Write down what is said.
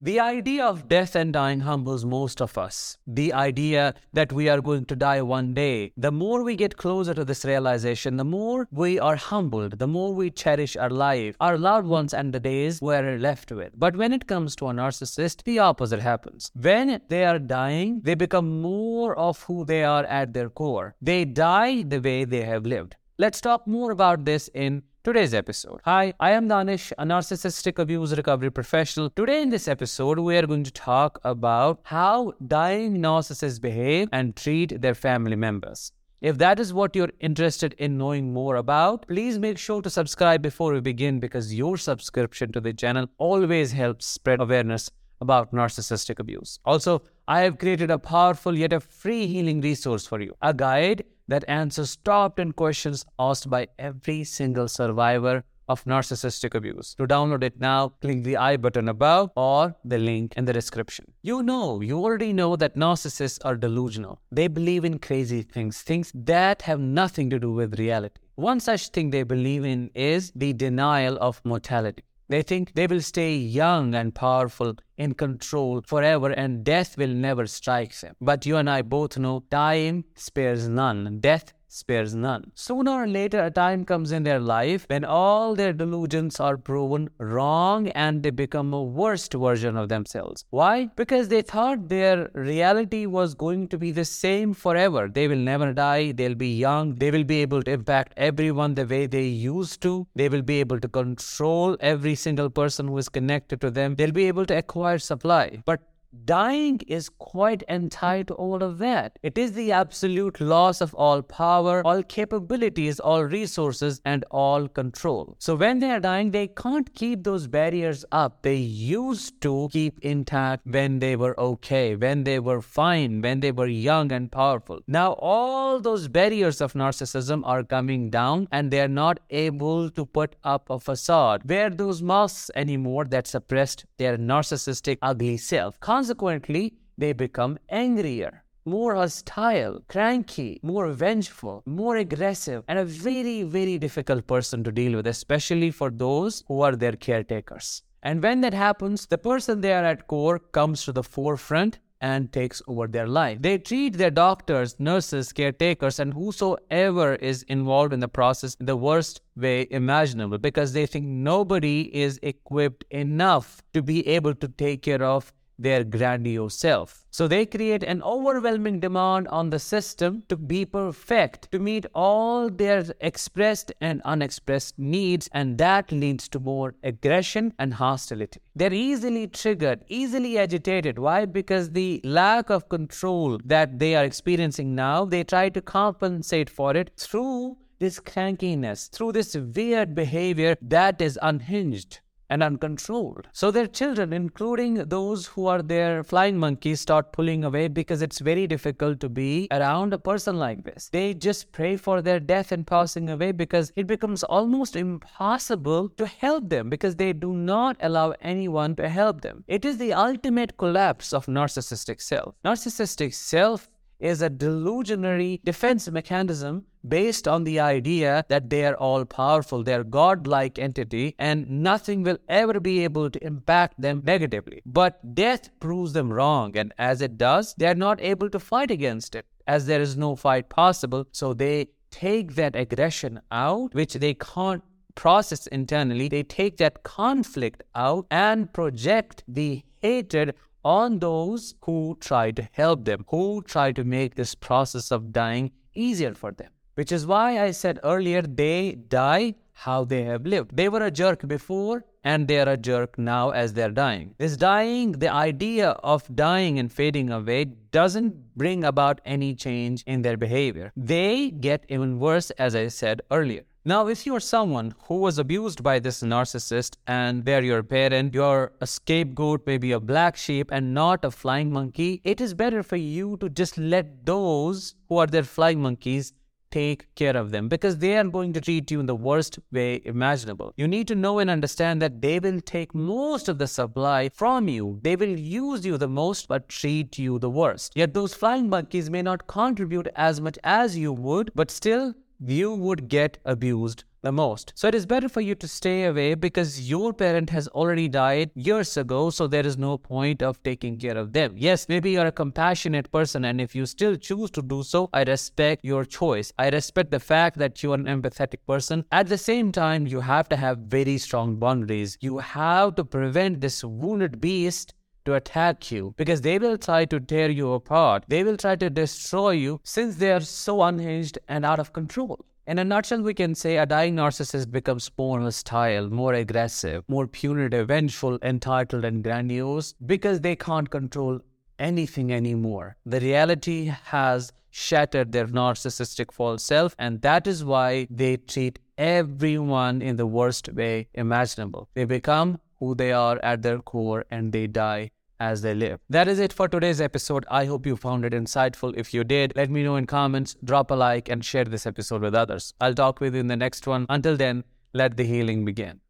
The idea of death and dying humbles most of us. The idea that we are going to die one day. The more we get closer to this realization, the more we are humbled, the more we cherish our life, our loved ones, and the days we're left with. But when it comes to a narcissist, the opposite happens. When they are dying, they become more of who they are at their core. They die the way they have lived. Let's talk more about this in today's episode. Hi, I am Danish, a narcissistic abuse recovery professional. Today, in this episode, we are going to talk about how dying narcissists behave and treat their family members. If that is what you're interested in knowing more about, please make sure to subscribe before we begin because your subscription to the channel always helps spread awareness about narcissistic abuse. Also, I have created a powerful yet a free healing resource for you a guide that answers top 10 questions asked by every single survivor of narcissistic abuse. To download it now, click the I button above or the link in the description. You know, you already know that narcissists are delusional. They believe in crazy things, things that have nothing to do with reality. One such thing they believe in is the denial of mortality. They think they will stay young and powerful, in control forever, and death will never strike them. But you and I both know time spares none. Death spares none. Sooner or later, a time comes in their life when all their delusions are proven wrong and they become a worst version of themselves. Why? Because they thought their reality was going to be the same forever. They will never die, they'll be young, they will be able to impact everyone the way they used to, they will be able to control every single person who is connected to them, they'll be able to acquire supply. But Dying is quite entire to all of that. It is the absolute loss of all power, all capabilities, all resources, and all control. So when they are dying, they can't keep those barriers up. They used to keep intact when they were okay, when they were fine, when they were young and powerful. Now all those barriers of narcissism are coming down and they are not able to put up a facade, wear those masks anymore that suppressed their narcissistic, ugly self. Consequently, they become angrier, more hostile, cranky, more vengeful, more aggressive, and a very, very difficult person to deal with, especially for those who are their caretakers. And when that happens, the person they are at core comes to the forefront and takes over their life. They treat their doctors, nurses, caretakers, and whosoever is involved in the process in the worst way imaginable because they think nobody is equipped enough to be able to take care of their grandiose self. So they create an overwhelming demand on the system to be perfect, to meet all their expressed and unexpressed needs, and that leads to more aggression and hostility. They're easily triggered, easily agitated. Why? Because the lack of control that they are experiencing now, they try to compensate for it through this crankiness, through this weird behavior that is unhinged and uncontrolled. So their children, including those who are their flying monkeys, start pulling away because it's very difficult to be around a person like this. They just pray for their death and passing away because it becomes almost impossible to help them because they do not allow anyone to help them. It is the ultimate collapse of narcissistic self. Narcissistic self is a delusionary defense mechanism based on the idea that they are all powerful, they are godlike entity, and nothing will ever be able to impact them negatively. But death proves them wrong, and as it does, they are not able to fight against it, as there is no fight possible. So they take that aggression out, which they can't process internally. They take that conflict out and project the hatred on those who try to help them, who try to make this process of dying easier for them. Which is why I said earlier they die how they have lived. They were a jerk before and they are a jerk now as they're dying. This dying, the idea of dying and fading away doesn't bring about any change in their behavior. They get even worse, as I said earlier. Now, if you're someone who was abused by this narcissist and they're your parent, you're a scapegoat, maybe a black sheep, and not a flying monkey, it is better for you to just let those who are their flying monkeys take care of them because they are going to treat you in the worst way imaginable. You need to know and understand that they will take most of the supply from you. They will use you the most but treat you the worst. Yet those flying monkeys may not contribute as much as you would, but still you would get abused the most. So it is better for you to stay away because your parent has already died years ago, so there is no point of taking care of them. Yes, maybe you're a compassionate person, and if you still choose to do so, I respect your choice. I respect the fact that you are an empathetic person. At the same time, you have to have very strong boundaries. You have to prevent this wounded beast to attack you because they will try to tear you apart. They will try to destroy you since they are so unhinged and out of control. In a nutshell, we can say a dying narcissist becomes more hostile, more aggressive, more punitive, vengeful, entitled, and grandiose because they can't control anything anymore. The reality has shattered their narcissistic false self, and that is why they treat everyone in the worst way imaginable. They become who they are at their core and they die as they live. That is it for today's episode. I hope you found it insightful. If you did, let me know in comments, drop a like, and share this episode with others. I'll talk with you in the next one. Until then, let the healing begin.